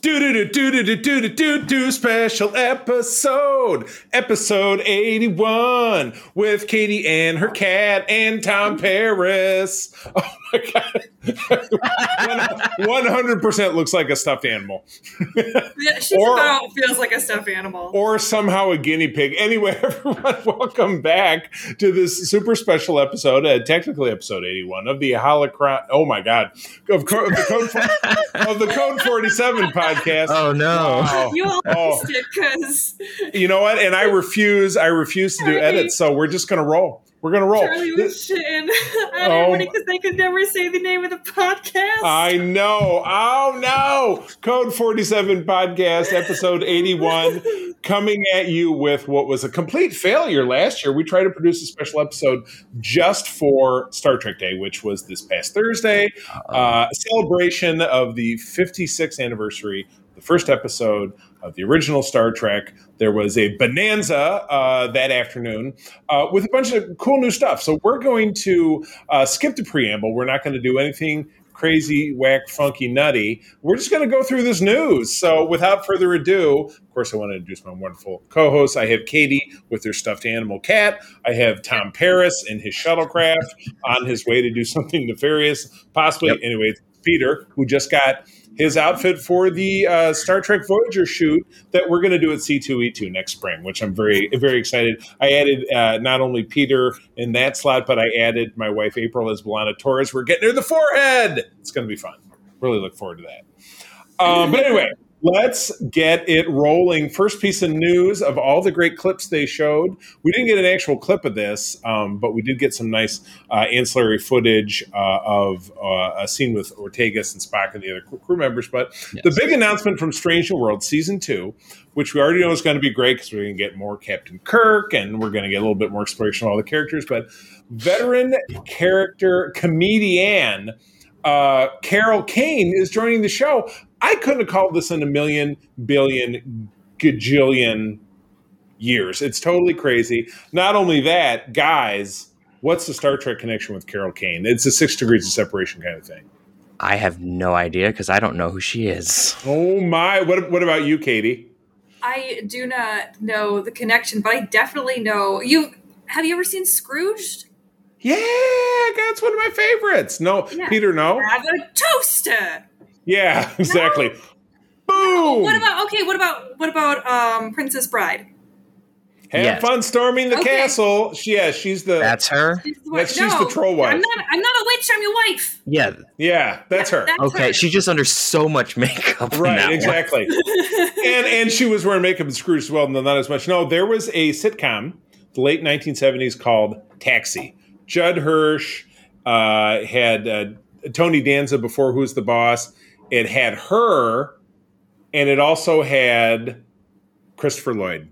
Do do do do do do do do do special episode, episode eighty one with Katie and her cat and Tom Paris. Oh my god, one hundred percent looks like a stuffed animal, Yeah, she's Or- about feels like a stuffed animal. or somehow a guinea pig. Anyway, everyone, welcome back to this super special episode, uh, technically episode eighty one of the Holocron. Oh my god, of, co- of the code of the Code forty seven podcast. Oh no. Wow. you all Oh. missed it because You know what? And I refuse. I refuse to do edits. So we're just gonna roll. We're gonna roll. Charlie was shitting at Oh. everybody because they could never say the name of the podcast. I know. Oh no! Code Forty Seven podcast, episode eighty one, coming at you with what was a complete failure last year. We tried to produce a special episode just for Star Trek Day, which was this past Thursday, uh, celebration of the 56th anniversary, the first episode of the original Star Trek. There was a bonanza uh, that afternoon uh, with a bunch of cool new stuff. So we're going to uh, skip the preamble. We're not going to do anything crazy, whack, funky, nutty. We're just going to go through this news. So without further ado, of course, I want to introduce my wonderful co-hosts. I have Katie with her stuffed animal cat. I have Tom Paris in his shuttlecraft on his way to do something nefarious, possibly. Yep. Anyway, it's Peter who just got his outfit for the uh, Star Trek Voyager shoot that we're going to do at C2E2 next spring, which I'm very, very excited. I added uh, not only Peter in that slot, but I added my wife April as B'Elanna Torres. We're getting her the forehead. It's going to be fun. Really look forward to that. Um, but anyway, let's get it rolling. First piece of news of all the great clips they showed. We didn't get an actual clip of this, um, but we did get some nice uh, ancillary footage uh, of uh, a scene with Ortegas and Spock and the other crew members. But Yes. the big announcement from Strange New World season two, which we already know is going to be great because we're going to get more Captain Kirk and we're going to get a little bit more exploration of all the characters. But veteran character comedian uh, Carol Kane is joining the show. I couldn't have called this in a million, billion, gajillion years. It's totally crazy. Not only that, guys, what's the Star Trek connection with Carol Kane? It's a six degrees of separation kind of thing. I have no idea because I don't know who she is. Oh my! What what about you, Katie? I do not know the connection, but I definitely know you. Have you ever seen Scrooged? Yeah, that's one of my favorites. No, Yeah. Peter, no. Have a toaster. Yeah, exactly. Boom. What about okay? What about what about um Princess Bride? Have Yes. fun storming the Okay. castle. She, yeah, she's the. That's her. She's the, That's- she's the troll wife. I'm not. I'm not a witch. I'm your wife. Yeah. yeah, that's her. That's Okay. her. She's just under so much makeup. in that Right, exactly. and and she was wearing makeup and screws as well, no, not as much. No, there was a sitcom, the late 1970s called Taxi. Judd Hirsch uh, had uh, Tony Danza before Who's the Boss. It had her, and it also had Christopher Lloyd.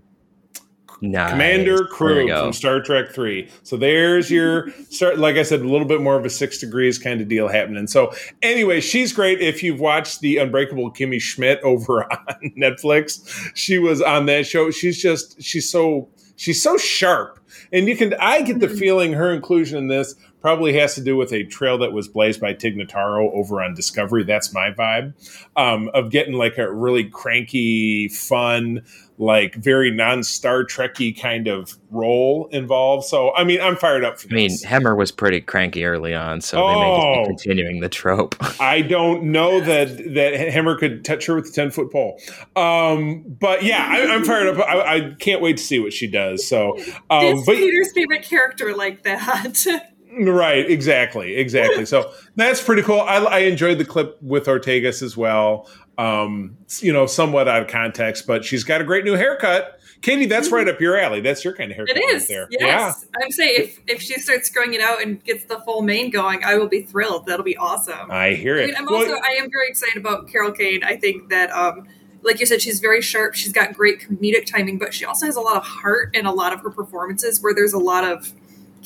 Nice. Commander Kruge from Star Trek Three. So there's your start. Like I said, a little bit more of a six degrees kind of deal happening. So anyway, she's great. If you've watched the Unbreakable Kimmy Schmidt over on Netflix, she was on that show. She's just she's so she's so sharp, and you can I get the feeling her inclusion in this probably has to do with a trail that was blazed by Tig Notaro over on Discovery. That's my vibe um, of getting like a really cranky, fun, like very non Star Trekky kind of role involved. So I mean, I'm fired up for I mean, this. Hemmer was pretty cranky early on, so they may just Oh. be continuing the trope. I don't know that that Hemmer could touch her with a ten foot pole, um, but yeah, I, I'm fired up. I, I can't wait to see what she does. So, um, It's but Peter's favorite character like that. Right, exactly, exactly. So that's pretty cool. I, I enjoyed the clip with Ortegas as well. Um, you know, somewhat out of context, but she's got a great new haircut. Katie, that's right up your alley. That's your kind of haircut It right there. Yes. I'm saying if if she starts growing it out and gets the full mane going, I will be thrilled. That'll be awesome. I hear I it. mean, I'm Well, also I am very excited about Carol Kane. I think that um like you said, she's very sharp. She's got great comedic timing, but she also has a lot of heart in a lot of her performances where there's a lot of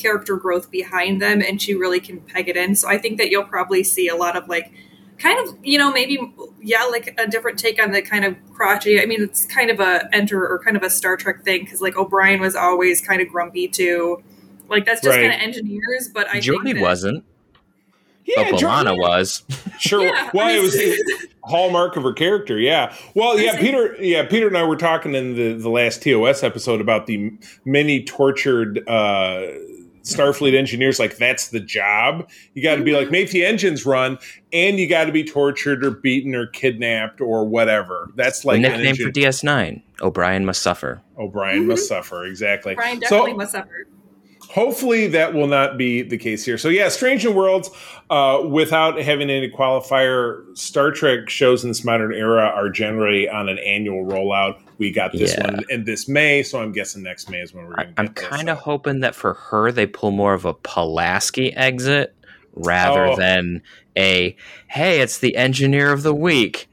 character growth behind them and she really can peg it in. So I think that you'll probably see a lot of like kind of, you know, maybe yeah, like a different take on the kind of crotchety. I mean, it's kind of a enter or kind of a Star Trek thing because like O'Brien was always kind of grumpy too. Like that's just Right. kind of engineers, but I Jodie think that, wasn't, yeah, but B'Elanna was. Sure. Yeah, well, I it was the hallmark of her character. Yeah. Well, yeah, Peter. Yeah, Peter and I were talking in the the last TOS episode about the many tortured uh, Starfleet engineers. Like that's the job. You got to be like Mm-hmm. make the engines run, and you got to be tortured or beaten or kidnapped or whatever. That's like the an nickname engine- for DS9. O'Brien must suffer. O'Brien must suffer. Exactly. Brian So- definitely must suffer. hopefully that will not be the case here. So yeah, Strange New Worlds, uh, without having any qualifier, Star Trek shows in this modern era are generally on an annual rollout. We got this Yeah. one in this May, so I'm guessing next May is when we're I, going to I'm get this. kind of hoping that for her they pull more of a Pulaski exit rather Oh. than a hey, it's the engineer of the week.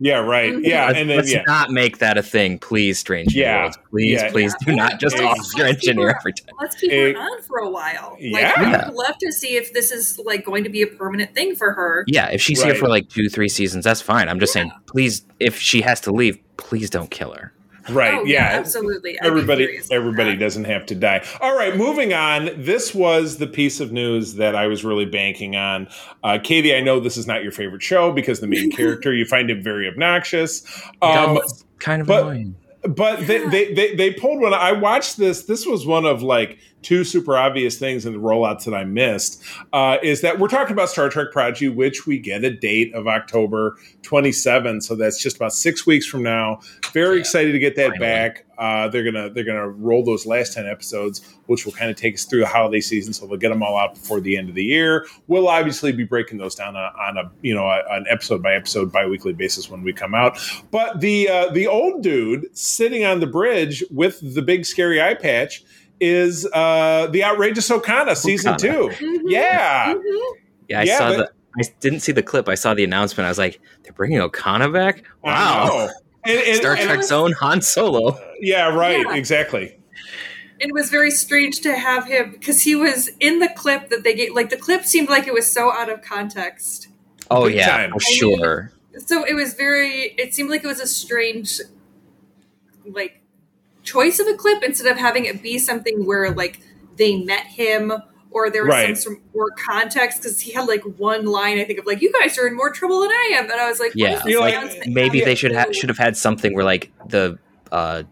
Yeah, right. Yeah, Let's, and then let's yeah, not make that a thing, please, Strange New Yeah. Worlds. Please, Yeah. please do not just off your engineer her- every time. Let's keep Eh, her on for a while. Like yeah. I would love to see if this is like going to be a permanent thing for her. Yeah, if she's here for like two, three seasons, that's fine. I'm just Yeah. saying, please, if she has to leave, please don't kill her. right. Oh, yeah. absolutely. I'd everybody everybody that. doesn't have to die all right moving on this was the piece of news that i was really banking on uh, katie i know this is not your favorite show because the main character you find him very obnoxious um, No, kind of but- annoying. but they, they, they, they pulled one i watched this this was one of like two super obvious things in the rollouts that i missed uh, is that we're talking about star trek prodigy which we get a date of october 27 so that's just about six weeks from now. Very Yeah, excited to get that finally. back. Uh, they're gonna they're gonna roll those last 10 episodes which will kind of take us through the holiday season. So they'll get them all out before the end of the year. We'll obviously be breaking those down on, on a you know a, an episode by episode bi-weekly basis when we come out. But the uh, the old dude sitting on the bridge with the big scary eye patch is uh, the outrageous Okona season Okona. two. Mhm. Yeah, Mhm. Yeah, I Yeah, saw but- the. I didn't see the clip. I saw the announcement. I was like, they're bringing Okona back. Wow. And, and- Star and- Trek's own Han Solo. yeah, right, Yeah. exactly. It was very strange to have him because he was in the clip that they gave. Like the clip seemed like it was so out of context. Oh Big yeah, time. for sure. So it was very. It seemed like it was a strange, like, choice of a clip instead of having it be something where like they met him or there was Right. some, some more context because he had like one line I think of like you guys are in more trouble than I am and I was like Yeah. You're like, Maybe they should do have should have had something where like the. uh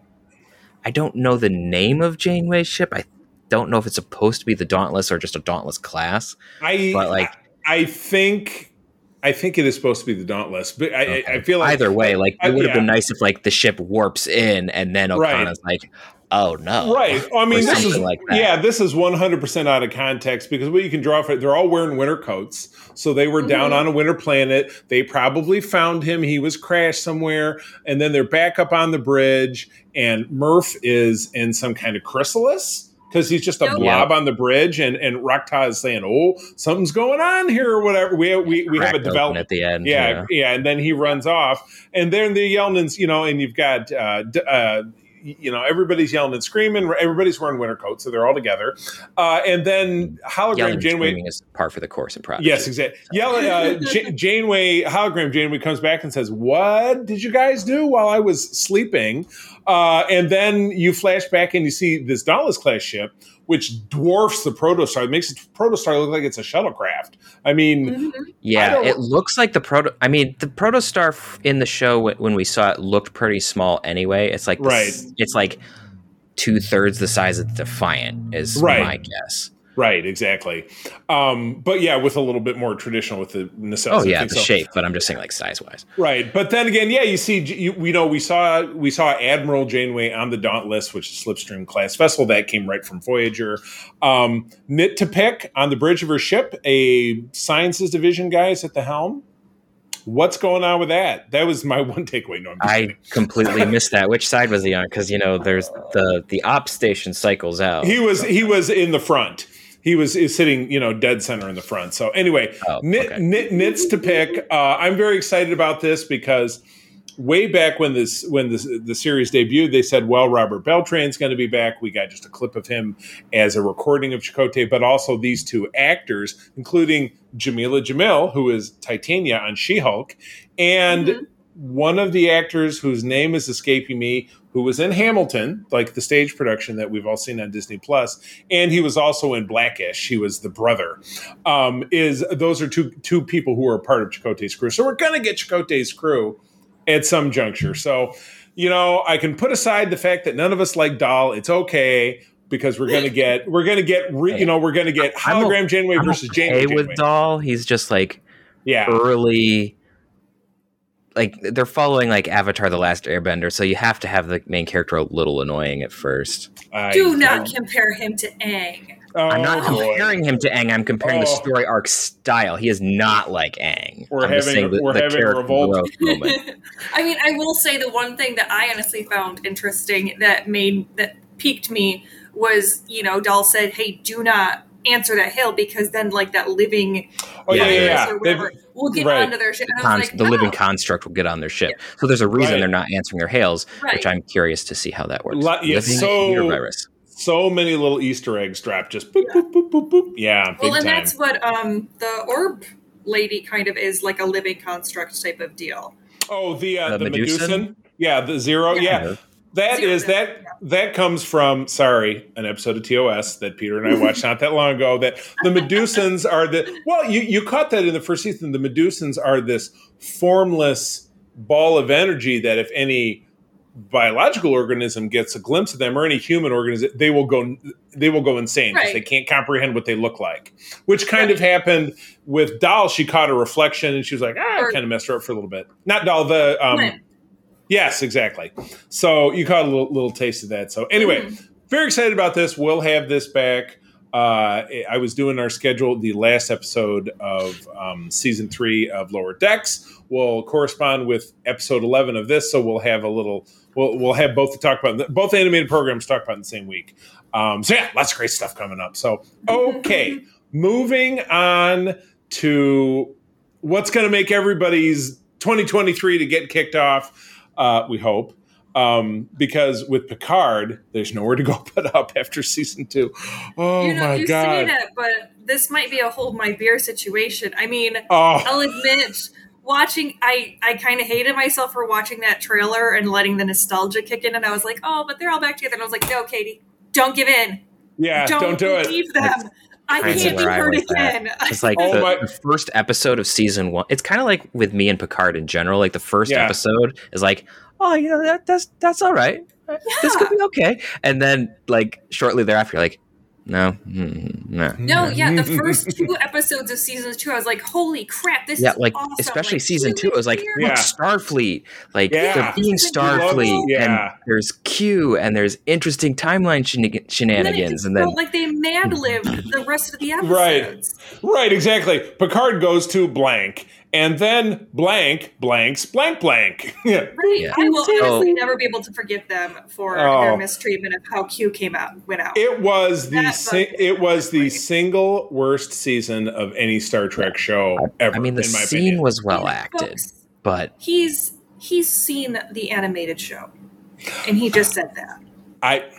I don't know the name of Janeway's ship. I don't know if it's supposed to be the Dauntless or just a Dauntless class. I But like I think I think it is supposed to be the Dauntless, but I, I- I feel like either way, like it would have been nice if like the ship warps in and then Right. Okona's like, oh no, Right. I mean, this is like that. yeah, this is one hundred percent out of context because what you can draw from they're all wearing winter coats, so they were down Mhm. on a winter planet. They probably found him; he was crashed somewhere, and then they're back up on the bridge, and Murf is in some kind of chrysalis. Because he's just a Yep. blob on the bridge, and and Rok-Tahk is saying, "Oh, something's going on here," or whatever. We we, we have a development at the end. yeah, yeah, and then he runs off, and then they're yelling, and you know, and you've got, uh, uh, you know, everybody's yelling and screaming. Everybody's wearing winter coats, so they're all together. Uh, and then hologram Yelling and Janeway. is par for the course in Prodigy. Yes, exactly. Yelling, uh, J- Janeway, hologram Janeway comes back and says, "What did you guys do while I was sleeping?" Uh, and then you flash back and you see this Dauntless class ship, which dwarfs the Protostar. It makes the Protostar look like it's a shuttlecraft. I mean, Mhm. Yeah, don't- it looks like the proto. I mean, the protostar f- in the show when we saw it looked pretty small. Anyway, it's like the s- Right. It's like two thirds the size of the Defiant is Right. my guess. Right, exactly. Um, but yeah, with a little bit more traditional with the Oh yeah, the So- shape, but I'm just saying like size wise. Right, but then again, yeah, you see, you, we know we saw we saw Admiral Janeway on the Dauntless, which is Slipstream class vessel that came right from Voyager. Um, Knit to pick on the bridge of her ship, a sciences division guy is at the helm. What's going on with that? That was my one takeaway. No, I kidding. completely missed that. Which side was he on? Because you know, there's the the op station cycles out. he was he was in the front. He was is sitting, you know, dead center in the front. So anyway, Oh, okay. nit, nits to pick. Uh, I'm very excited about this because way back when this when this the series debuted, they said, "Well, Robert Beltran's going to be back." We got just a clip of him as a recording of Chakotay, but also these two actors, including Jameela Jamil, who is Titania on She-Hulk, and Mhm. one of the actors whose name is escaping me, who was in Hamilton, like the stage production that we've all seen on Disney Plus, and he was also in Blackish. He was the brother. Um, is those are two two people who are part of Chakotay's crew. So we're gonna get Chakotay's crew at some juncture. So you know, I can put aside the fact that none of us like Dal. It's okay because we're gonna get we're gonna get re, you know we're gonna get hologram Janeway I'm versus okay Janeway. with Dal. He's just like Yeah, early. Like they're following like Avatar: The Last Airbender, so you have to have the main character a little annoying at first. I- Do not I- compare him to Aang. oh, I'm not boy. comparing him to Aang. I'm comparing the Oh. story arc style. He is not like Aang. We're I'm just having- saying the, we're the having a character revolt. growth moment. I mean, I will say the one thing that I honestly found interesting that made that piqued me was, you know, Dal said, "Hey, do not answer that hail because then like that living Oh yeah, yeah, Yeah, yeah. or whatever They've- will get right. onto their ship." And I Con- was like, the living oh, construct will get on their ship. So there's a reason Right. they're not answering their hails, right. which I'm curious to see how that works. Lot- yeah, living so- virus. so many little Easter eggs dropped. Just boop, boop, boop, boop, boop. Yeah, well, and time. that's what um the orb lady kind of is like a living construct type of deal. oh, the uh, The the, Medusan? Medusan. Yeah, the zero. Yeah, Yeah. That Zero, is that. That comes from sorry, an episode of TOS that Peter and I watched not that long ago. That the Medusans are the well, you you caught that in the first season. The Medusans are this formless ball of energy that if any biological organism gets a glimpse of them or any human organism they will go they will go insane because Right. they can't comprehend what they look like which kind of happened with doll she caught a reflection and she was like ah Or- kind of messed her up for a little bit not doll the um. Yes exactly so you caught a little, little taste of that so anyway Mhm. very excited about this we'll have this back uh, I was doing our schedule. The last episode of um, season three of Lower Decks will correspond with episode eleven of this, so we'll have a little. We'll we'll have both to talk about. Both animated programs talk about in the same week. Um, so yeah, lots of great stuff coming up. So okay, moving on to what's going to make everybody's 2023 to get kicked off. Uh, we hope. Um, because with Picard, there's nowhere to go but up after season two. Oh you know, my you say god! that, but this might be a hold my beer situation. I mean, Oh, I'll admit, watching, I I kind of hated myself for watching that trailer and letting the nostalgia kick in, and I was like, oh, but they're all back together. And I was like, no, Katie, don't give in. yeah, don't, don't, do it. them. I Kinda can't be where I hurt again. It's like Oh the, my- the first episode of season one. It's kind of like with me and Picard in general. Like the first Yeah. episode is like, oh, you know that that's that's all right. This could be okay. And then like shortly thereafter, you're like, no, mm, no. No, yeah, the first two episodes of season two, I was like, "Holy crap, this Yeah, is like awesome!" especially Like, season two, it was like, is look, here. Yeah. Starfleet. Like Yeah. they're being This is a good Starfleet, Yeah. and there's Q, and there's interesting timeline shenig- And then shenanigans, and then felt like they mad libbed the rest of the episodes. Right. Right, exactly. Picard goes to blank, and then blank blanks blank blank. yeah. Right. Yeah. I will So- honestly oh. never be able to forgive them for Oh. their mistreatment of how Q came out went out. It was the si- it was the me. single worst season of any Star Trek show ever. I mean the in my scene opinion. was well acted, folks, but He's he's seen the animated show, and he just said that. I,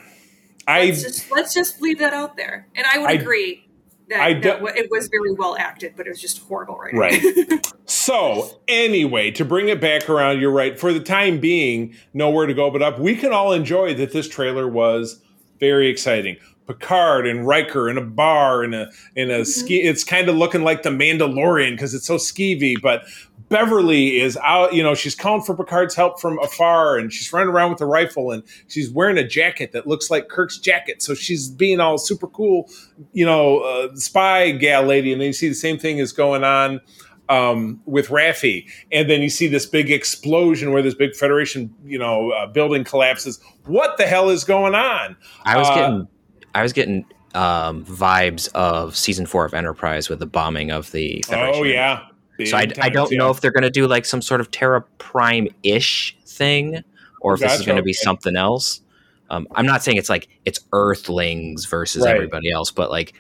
I Let's just let's just leave that out there. And I would I- agree that, I do- wa- it was very well acted, but it was just horrible writing. Right. So, anyway, to bring it back around, you're right. For the time being, nowhere to go but up. We can all enjoy that this trailer was very exciting. Picard and Riker in a bar in a in a mm-hmm. ski. It's kind of looking like the Mandalorian because it's so skeevy. But Beverly is out. You know, she's calling for Picard's help from afar, and she's running around with a rifle, and she's wearing a jacket that looks like Kirk's jacket. So she's being all super cool, you know, uh, spy gal lady. And then you see the same thing is going on um, with Raffi, and then you see this big explosion where this big Federation, you know, uh, building collapses. What the hell is going on? I was Uh, getting I was getting um, vibes of season four of Enterprise with the bombing of the Federation. Oh yeah, so I, I don't yeah. know if they're going to do like some sort of Terra Prime ish thing, or if this is going to be something else. Um, I'm not saying it's like it's Earthlings versus Right. everybody else, but like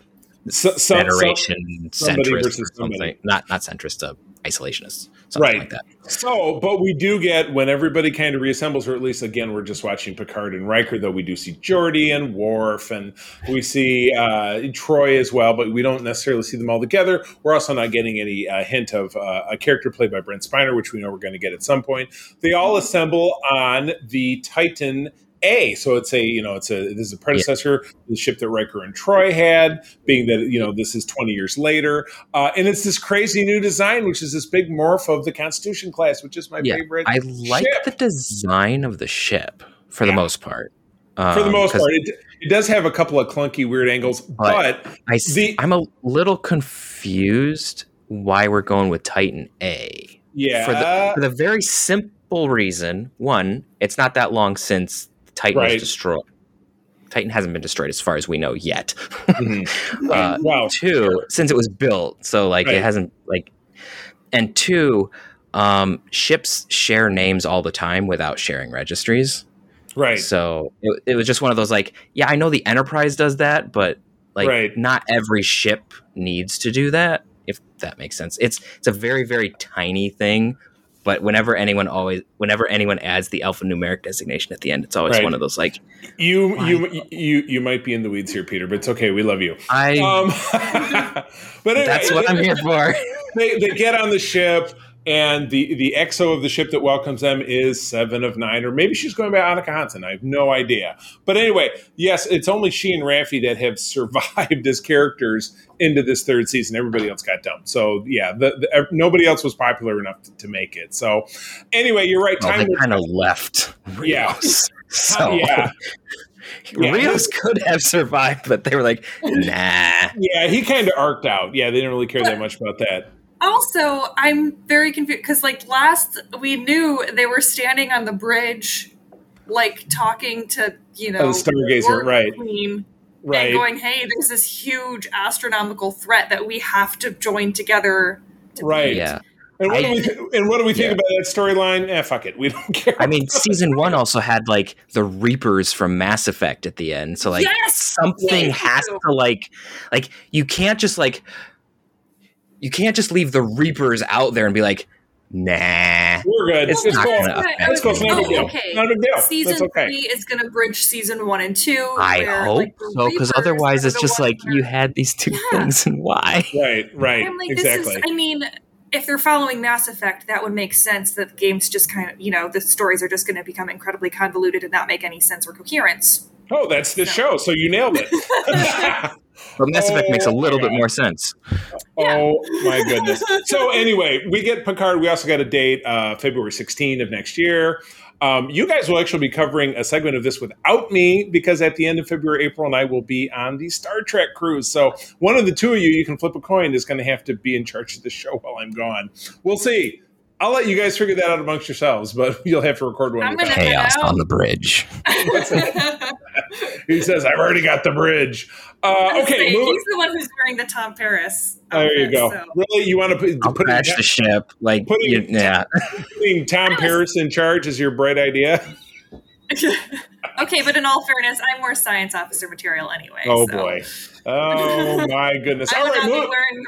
So- so- Federation somebody centrist versus or something. Not not centrist, uh, isolationist, something Right. like that. So, but we do get when everybody kind of reassembles, or at least again, we're just watching Picard and Riker, though we do see Geordi and Worf, and we see uh, Troi as well, but we don't necessarily see them all together. We're also not getting any uh, hint of uh, a character played by Brent Spiner, which we know we're going to get at some point. They all assemble on the Titan. A, so it's a you know it's a this is a predecessor to the ship that Riker and Troi had, being that you know this is twenty years later, uh, and it's this crazy new design, which is this big morph of the Constitution class, which is my Yeah, favorite. I like ship. the design of the ship for the most part. for the most part. It, it does have a couple of clunky, weird angles, but, I s- the- I'm a little confused why we're going with Titan A. yeah, for the for the very simple reason one it's not that long since titan Right. was destroyed titan hasn't been destroyed as far as we know yet Mhm. uh, wow, two since it was built so like Right. it hasn't like and two um ships share names all the time without sharing registries right, so it, it was just one of those like yeah i know the enterprise does that but like Right. not every ship needs to do that if that makes sense it's it's a very very tiny thing but whenever anyone always whenever anyone adds the alphanumeric designation at the end it's always Right. one of those like you Why? you you you might be in the weeds here, Peter, but it's okay. We love you. i Um, but anyway, that's what i'm here for they, they get on the ship and the the exo of the ship that welcomes them is seven of nine or maybe she's going by Annika Hansen. I have no idea. But anyway yes it's only she and Raffi that have survived as characters into this third season. Everybody else got dumped. So yeah the, the, nobody else was popular enough to, to make it. So anyway you're right. Well, time they kind of left Yeah. Rios. so yeah. Yeah. rios could have survived but they were like nah. Yeah he kind of arced out. Yeah they didn't really care that much about that Also, I'm very confused because, like, last we knew they were standing on the bridge, like talking to you know Oh, the Stargazer, Borg right. Queen, right and going, "Hey, there's this huge astronomical threat that we have to join together." To Right. beat." yeah and what, I- do we th- and what do we think Yeah. about that storyline eh fuck it we don't care I mean, season one also had like the Reapers from Mass Effect at the end, so like Yes! something Thank has you. to like, like you can't just like, you can't just leave the Reapers out there and be like, nah. We're good. It's It's, not cool. gonna affect It's cool. It's not a big deal. okay. Not a big deal. Season okay. three is going to bridge season one and two. I where, hope like, so, because otherwise it's just like where- you had these two Yeah. things, and why? Right, right. I'm like, exactly. this is. I mean, if they're following Mass Effect, that would make sense. That games just kind of, you know, the stories are just going to become incredibly convoluted and not make any sense or coherence. oh, that's the show. So you nailed it. But Mass Effect makes a little my bit more sense. oh my goodness. So anyway, we get Picard. We also got a date, uh, February 16 of next year. Um, you guys will actually be covering a segment of this without me because at the end of February, April and I will be on the Star Trek cruise. So one of the two of you, you can flip a coin, is going to have to be in charge of the show while I'm gone. We'll see. I'll let you guys figure that out amongst yourselves, but you'll have to record one. I'm with gonna- us. Chaos on the bridge. He says, "I've already got the bridge." Uh, okay, Say, move, he's the one who's wearing the Tom Paris. there you go. so. Really, you want to put, I'll put crash the ship. Like, Putting- you, yeah. putting Tom Paris in charge is your bright idea? Okay, but in all fairness, I'm more science officer material anyway. Oh so. boy! Oh my goodness! I All would right, not be move, wearing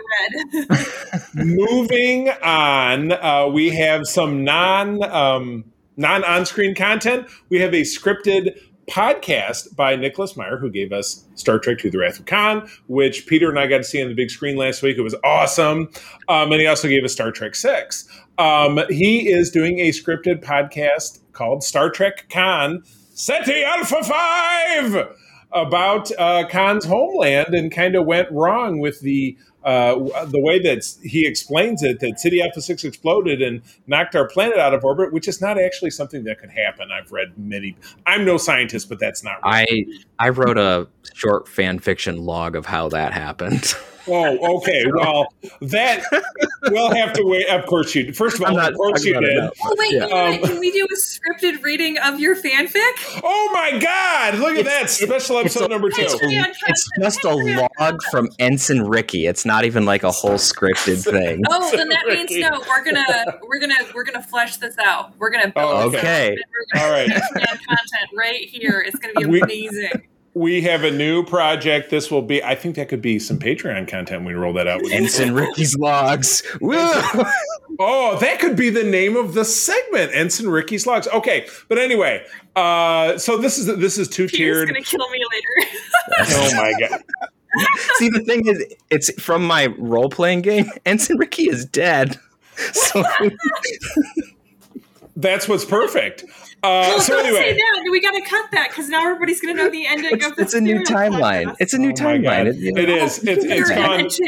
the red. moving on. Uh, we have some non um, non on screen content. We have a scripted podcast by Nicholas Meyer, who gave us Star Trek to the Wrath of Khan, which Peter and I got to see on the big screen last week. It was awesome. Um, and he also gave us Star Trek 6. Um, he is doing a scripted podcast called Star Trek Khan Ceti Alpha 5 about uh, Khan's homeland and kind of went wrong with the uh, the way that he explains it that Ceti Alpha 6 exploded and knocked our planet out of orbit, which is not actually something that could happen. I've read many. I'm no scientist, but that's not right. I I wrote a short fan fiction log of how that happened. Oh, okay. Well, that we'll have to wait. Of course you. First of all, not of course you did. Oh wait, Yeah. you know what? Um, can we do a scripted reading of your fanfic? Oh my God! Look at It's- that special it's episode a- number two. Patreon It's content, just a log from Ensign Ricky. It's not even like a whole scripted thing. Oh, then that means no. We're gonna we're gonna we're gonna flesh this out. We're gonna build Oh, this out, okay. We're gonna All right. content right here. It's gonna be amazing. We have a new project. This will be. I think that could be some Patreon content. when We roll that out. With Ensign Ricky's logs. Woo! Oh, that could be the name of the segment, Ensign Ricky's Logs. Okay, but anyway, uh, so this is this is two Peter's tiered. gonna kill me later. Oh my god! See, the thing is, it's from my role playing game. Ensign Ricky is dead. So That's what's perfect. Uh, well, so don't say anyway, that. We gotta cut that because now everybody's gonna know the ending it's, of the it's a new timeline. podcast. It's a new Oh timeline. It- you know, it is. It's it's Your gone. attention.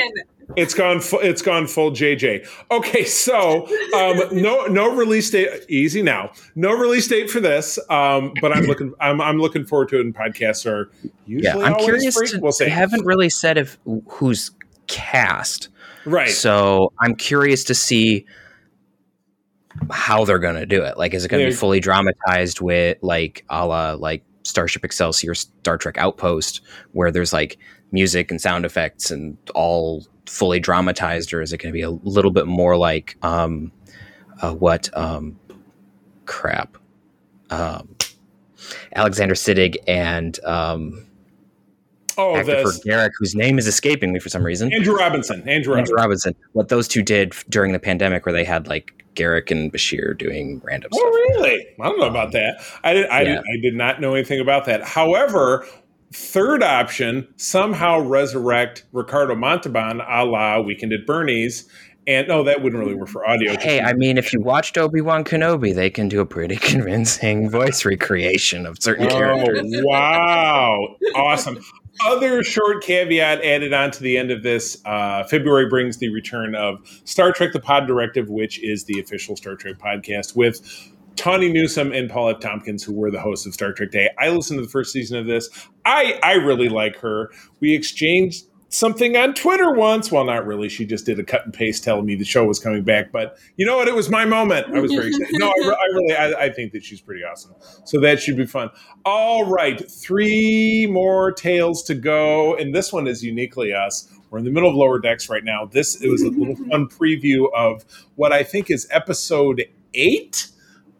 It's gone. Full, it's gone full JJ. Okay, so um, no no release date. Easy now. No release date for this. Um, but I'm looking. I'm, I'm looking forward to it. And podcasts are usually Yeah, I'm curious. free. To, we'll see. They haven't really said if who's cast. right. So I'm curious to see how they're going to do it. Like, is it going to be fully dramatized with like a la like Starship Excelsior, Star Trek Outpost, where there's like music and sound effects and all fully dramatized, or is it going to be a little bit more like um, uh, what um, crap? Um, Alexander Siddig and um, oh, actor for this Garak, whose name is escaping me for some reason. Andrew Robinson. Andrew, Andrew Robinson. What those two did during the pandemic, where they had like Garak and Bashir doing random Oh, stuff. really? I don't know about that. I did. I, Yeah. did, I did not know anything about that. However, third option somehow resurrect Ricardo Montalban, a la Weekend at Bernie's, and no, that wouldn't really work for audio. Hey, I mean, if you watched Obi Wan Kenobi, they can do a pretty convincing voice recreation of certain characters. Oh, wow. Awesome. Other short caveat added on to the end of this uh, February brings the return of Star Trek The Pod Directive, which is the official Star Trek podcast with Tawny Newsome and Paul F. Tompkins, who were the hosts of Star Trek Day. I listened to the first season of this. I, I really like her. We exchanged something on Twitter once. Well, not really. She just did a cut and paste telling me the show was coming back. But you know what? It was my moment. I was very excited. No, I, re- I really, I, I think that she's pretty awesome. So that should be fun. All right, three more tales to go, and this one is uniquely us. We're in the middle of lower decks right now. This it was a little fun preview of what I think is episode eight.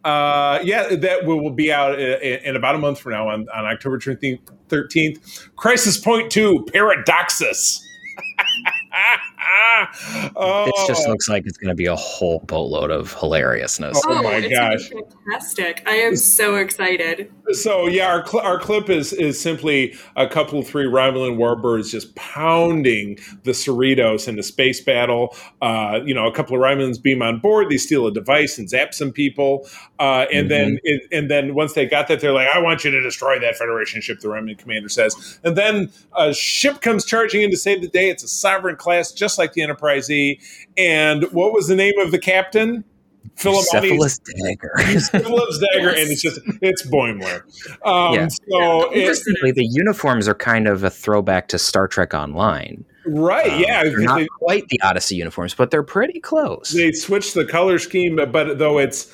Uh, yeah, that will, be out in, in about a month from now on, on October 13th, 13th. Crisis Point 2, Paradoxus. oh, This just looks like it's going to be a whole boatload of hilariousness. Oh my it's gosh. fantastic! I am so excited. So yeah, our cl- our clip is is simply a couple of three Romulan warbirds just pounding the Cerritos in a space battle. Uh, you know, a couple of Romulans beam on board, they steal a device and zap some people, uh, and then it, and then once they got that, they're like, "I want you to destroy that Federation ship." The Romulan commander says, and then a ship comes charging in to save the day. It's a Sovereign class, just like the Enterprise E. And what was the name of the captain? Philomenes dagger. Phillips dagger, and it's just it's Boimler. Um, Yeah. So it, Interestingly, the uniforms are kind of a throwback to Star Trek Online. right, Um, yeah, they're not they, quite the Odyssey uniforms, but they're pretty close. they switched the color scheme, but, but though it's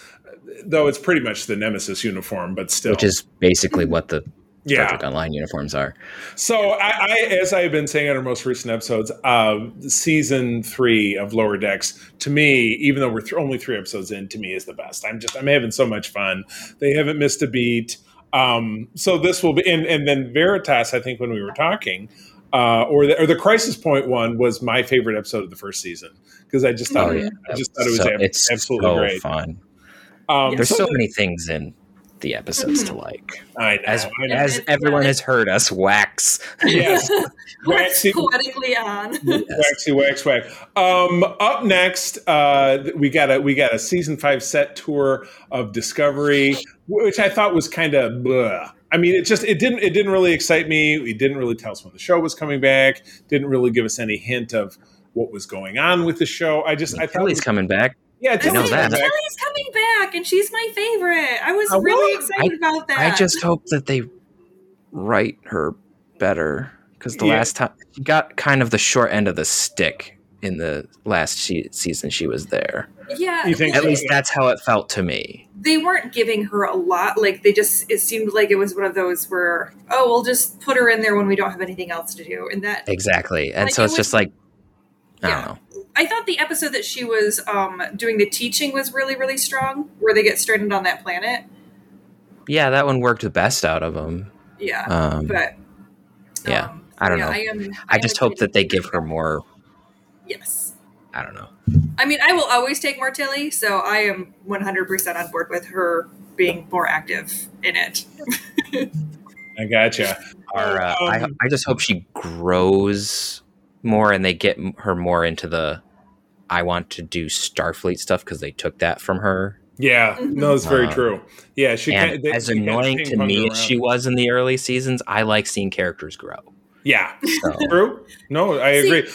though it's pretty much the Nemesis uniform, but still, which is basically what the Star yeah. Trek Online uniforms are. So I, I, as I have been saying on our most recent episodes, uh, season three of Lower Decks, to me, even though we're th- only three episodes in, to me is the best. I'm just I'm having so much fun. They haven't missed a beat. Um, so this will be, and, and then Veritas. I think when we were talking, uh, or the, or the Crisis Point one was my favorite episode of the first season because I just thought Oh, it, yeah. I just thought it was So ab- absolutely so great. fun. Um, There's so the- many things in the episodes to like. I know, As I know. as everyone has heard us wax. yes. Wax Waxy- poetically on. Waxy wax whack. Um, up next, uh, we got a we got a season five set tour of Discovery, which I thought was kind of. I mean, it just it didn't it didn't really excite me. It didn't really tell us when the show was coming back. Didn't really give us any hint of what was going on with the show. I just I thought, it Tilly's was- coming back. Yeah, I know that. coming back. Coming back, and she's my favorite. I was Oh, really really? excited about that. I just hope that they write her better because the Yeah. last time she got kind of the short end of the stick in the last she- season she was there. yeah. You think At so? least that's how it felt to me. they weren't giving her a lot. Like they just, it seemed like it was one of those where, oh, we'll just put her in there when we don't have anything else to do, and that Exactly, and Like, so it it's was- just like I Yeah. don't know. I thought the episode that she was um, doing the teaching was really, really strong, where they get stranded on that planet. Yeah, that one worked the best out of them. Yeah, Um, but yeah, um, I don't yeah, know. I, am, I am just hope that they give her more. Yes, I don't know. I mean, I will always take more Tilly, so I am 100% on board with her being more active in it. I gotcha. Or, uh, I Um, I just hope she grows more and they get her more into the. I want to do Starfleet stuff because they took that from her. Yeah, no, it's very Uh, true. Yeah, she and kinda- they- as she annoying to me around. as she was in the early seasons, I like seeing characters grow. Yeah, So true. No, I See, agree. Go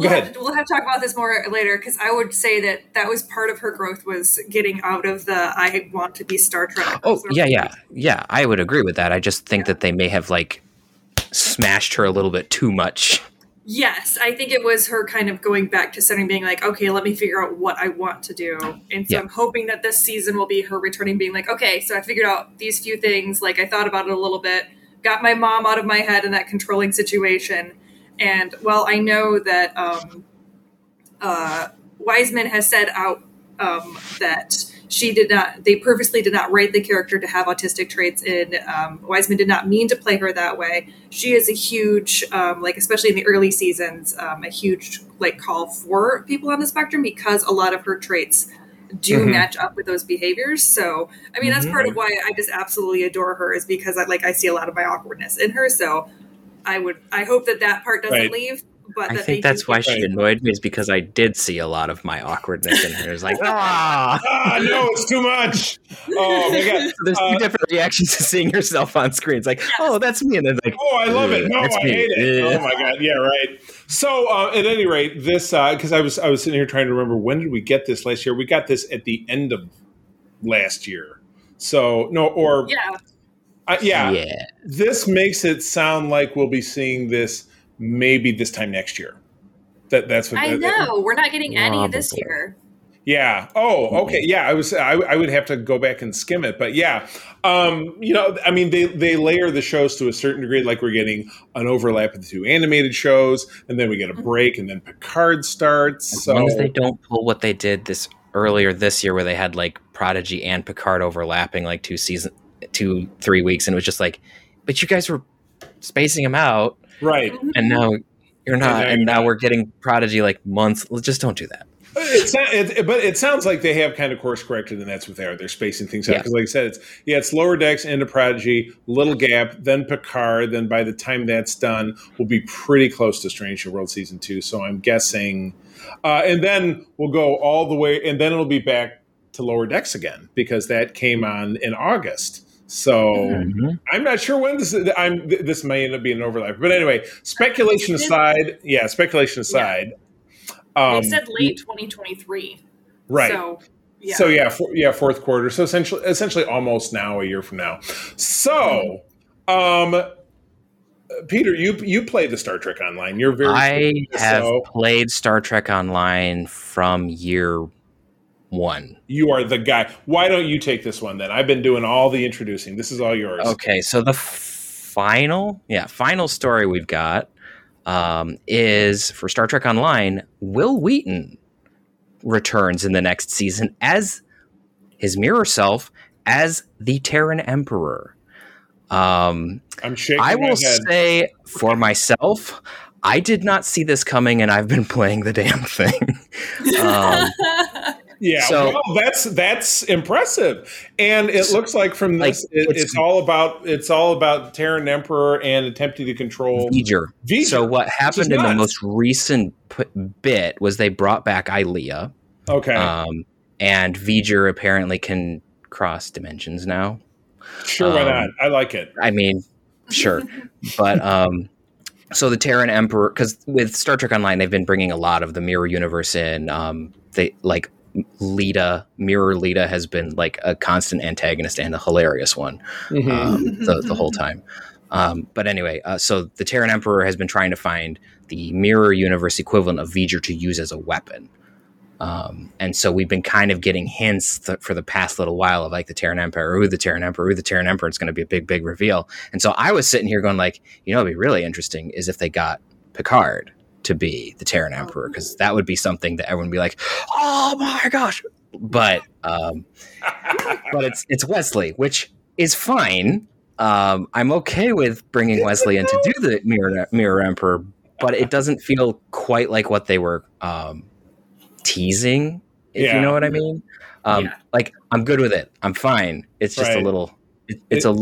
We'll ahead. have, we'll have to talk about this more later because I would say that that was part of her growth was getting out of the I want to be Star Trek. Oh yeah, yeah, yeah. I would agree with that. I just think that they may have like smashed her a little bit too much. Yes, I think it was her kind of going back to center, being like, okay, let me figure out what I want to do. And so Yeah. I'm hoping that this season will be her returning, being like, okay, so I figured out these few things. Like, I thought about it a little bit, got my mom out of my head in that controlling situation. And well, I know that um, uh, Wiseman has said out um, that she did not, they purposely did not write the character to have autistic traits in. Um, Wiseman did not mean to play her that way. She is a huge, um, like, especially in the early seasons, um, a huge, like, call for people on the spectrum because a lot of her traits do Mhm. match up with those behaviors. So, I mean, that's Mhm. part of why I just absolutely adore her is because I, like, I see a lot of my awkwardness in her. So, I would, I hope that that part doesn't Right. leave. But I think that's why she annoyed me is because I did see a lot of my awkwardness in her. It's like, ah, Ah, no, it's too much. Oh my god. So there's Uh, two different reactions to seeing yourself on screen. It's like, oh, that's me, and then like, Oh, I love it. No, that's I me." hate it. Ugh. Oh my god. Yeah, right. So, uh, at any rate, this because I was I was sitting here trying to remember when did we get this last year? We got this at the end of last year. So no, or Yeah. uh, yeah, yeah. this makes it sound like we'll be seeing this maybe this time next year. That that's what I that- know. We're not getting any this Probably. year. Yeah. Oh, okay. Yeah, I was. I, I would have to go back and skim it, but yeah. Um, you know, I mean, they they layer the shows to a certain degree. Like we're getting an overlap of the two animated shows, and then we get a break, and then Picard starts. As So long as they don't pull what they did this earlier this year, where they had like Prodigy and Picard overlapping like two season, two three weeks, and it was just like, but you guys were spacing them out, right, and now you're not, now and now not. we're getting Prodigy like months. Let's Just don't do that. it's not, it, but it sounds like they have kind of course corrected, and that's what they are. They're spacing things out Yeah. because, like I said, it's yeah, it's lower decks into Prodigy, little gap, then Picard. Then by the time that's done, we'll be pretty close to Strange New World season two. So I'm guessing, uh, and then we'll go all the way, and then it'll be back to lower decks again because that came on in August. So Mhm. I'm not sure when this. I'm this may end up being an overlap, but anyway, speculation aside, yeah, speculation aside. Um, they said late 2023. right. So, yeah. So yeah, for, yeah, fourth quarter. So essentially, essentially, almost now, a year from now. So, um, Peter, you you play the Star Trek Online. You're very. I have so played Star Trek Online from year one. you are the guy. Why don't you take this one then? I've been doing all the introducing. This is all yours. Okay, so the final, yeah, final story we've got um, is for Star Trek Online. Wil Wheaton returns in the next season as his mirror self as the Terran Emperor. Um, I'm shaking I my will head. say for myself, I did not see this coming, and I've been playing the damn thing. um, yeah, so- well, that's that's impressive, and it looks like from Like, this, it, it's- it's, all about it's all about Terran Emperor and attempting to control. V'ger. V'ger, So what happened in the most recent p- bit was they brought back Ilia, Okay, um, and V'ger apparently can cross dimensions now. sure, why um, not? I like it. I mean, sure, but um, so the Terran Emperor, because with Star Trek Online, they've been bringing a lot of the mirror universe in. Um, they like Leeta, Mirror Leeta has been like a constant antagonist and a hilarious one Mhm. um, the, the whole time. Um, but anyway, uh, so the Terran Emperor has been trying to find the mirror universe equivalent of V'ger to use as a weapon. Um, and so we've been kind of getting hints th- for the past little while of like the Terran Emperor, ooh, the Terran Emperor, ooh, the Terran Emperor. It's going to be a big, big reveal. And so I was sitting here going like, you know, it'd be really interesting is if they got Picard to be the Terran Emperor because that would be something that everyone would be like, "Oh my gosh!" But um, but it's it's Wesley, which is fine. Um, I'm okay with bringing Wesley in to do the Mirror Mirror Emperor, but it doesn't feel quite like what they were um, teasing. If Yeah. you know what I mean. Um, Yeah. Like I'm good with it. I'm fine. It's just Right. a little. It, it's a.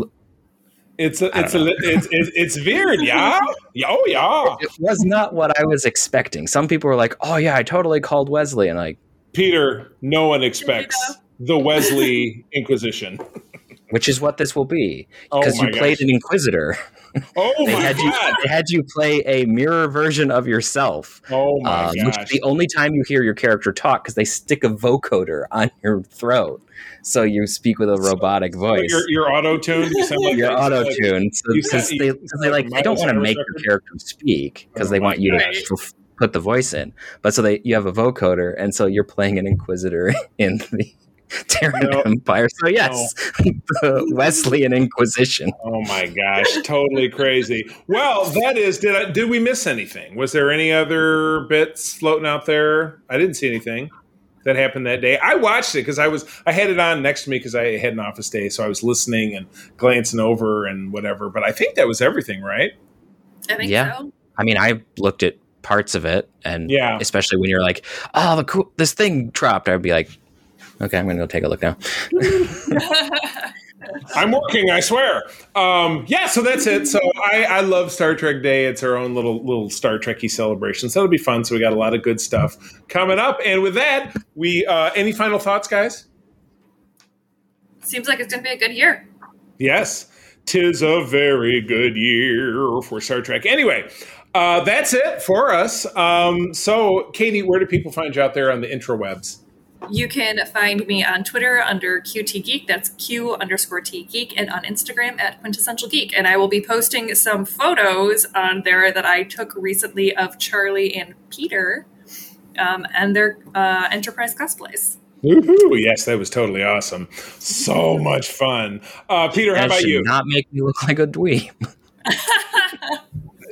It's a, I it's a, don't it's, it's it's weird, yeah. Yeah, Oh yeah, It was not what I was expecting. Some people were like, "Oh yeah, I totally called Wesley," and like, Peter. No one expects the Wesley Inquisition. which is what this will be Oh because my you played gosh. an Inquisitor. Oh They my had you. god. They had you play a mirror version of yourself. Oh my um, which is the only time you hear your character talk because they stick a vocoder on your throat, so you speak with a robotic voice. You're, you're auto tuned. You You're auto tuned you because they, you they like they don't want to make your character speak because Oh they want you to gosh. put the voice in. But so they you have a vocoder, and so you're playing an inquisitor in the Terran No. Empire. So yes, the Wesleyan Inquisition. Oh my gosh, totally crazy. Well, that is. Did I, did we miss anything? Was there any other bits floating out there? I didn't see anything that happened that day. I watched it because I was I had it on next to me because I had an office day, so I was listening and glancing over and whatever. But I think that was everything, right? I think Yeah. so. I mean, I looked at parts of it, and Yeah. especially when you're like, "Oh, the cool, this thing dropped," I'd be like, "Okay, I'm gonna go take a look now." I'm working, I swear. Um, yeah, so that's it. So I, I love Star Trek Day. It's our own little little Star Trekky celebration. So it'll be fun. So we got a lot of good stuff coming up. And with that, we uh, any final thoughts, guys? Seems like it's going to be a good year. Yes, tis a very good year for Star Trek. Anyway, uh, that's it for us. Um, so, Katie, where do people find you out there on the intrawebs? You can find me on Twitter under QT Geek. That's Q underscore T Geek, and on Instagram at Quintessential Geek. And I will be posting some photos on there that I took recently of Charlie and Peter um, and their uh, Enterprise cosplays. Woohoo! Yes, that was totally awesome. So much fun. Uh, Peter, how about you? Not make me look like a dweeb.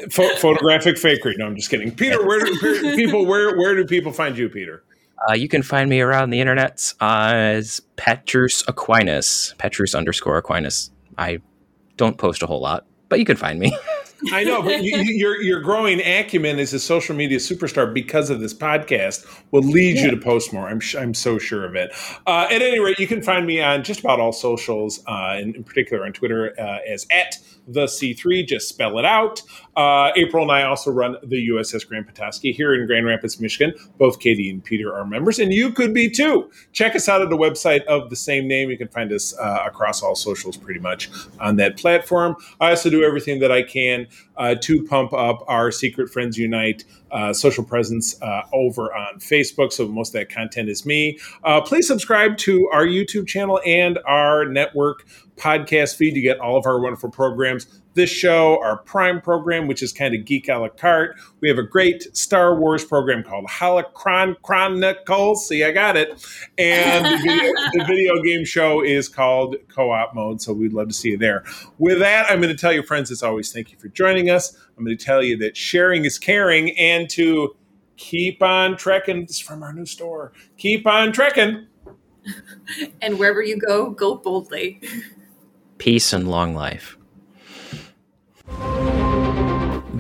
Pho- photographic fakery. No, I'm just kidding. Peter, where do where- people where where do people find you, Peter? Uh, you can find me around the internet as Petrus Aquinas, Petrus underscore Aquinas. I don't post a whole lot, but you can find me. I know, but you, you- your your growing acumen as a social media superstar because of this podcast will lead you to post more. I'm I'm so sure of it. Uh, at any rate, you can find me on just about all socials, uh, in, in particular on Twitter uh, as at the C3. Just spell it out. Uh, April and I also run the USS Grand Petoskey here in Grand Rapids, Michigan. Both Katie and Peter are members, and you could be too. Check us out at the website of the same name. You can find us uh, across all socials pretty much on that platform. I also do everything that I can uh, to pump up our Secret Friends Unite uh, social presence uh, over on Facebook. So most of that content is me. Uh, please subscribe to our YouTube channel and our network podcast feed to get all of our wonderful programs. This show, our Prime program, which is kind of geek a la carte. We have a great Star Wars program called Holocron Chronicles. See, I got it. And the video, the video game show is called Co op Mode. So we'd love to see you there. With that, I'm going to tell you, friends, as always, thank you for joining us. I'm going to tell you that sharing is caring and to keep on trekking. This is from our new store. Keep on trekking. And wherever you go, go boldly. Peace and long life.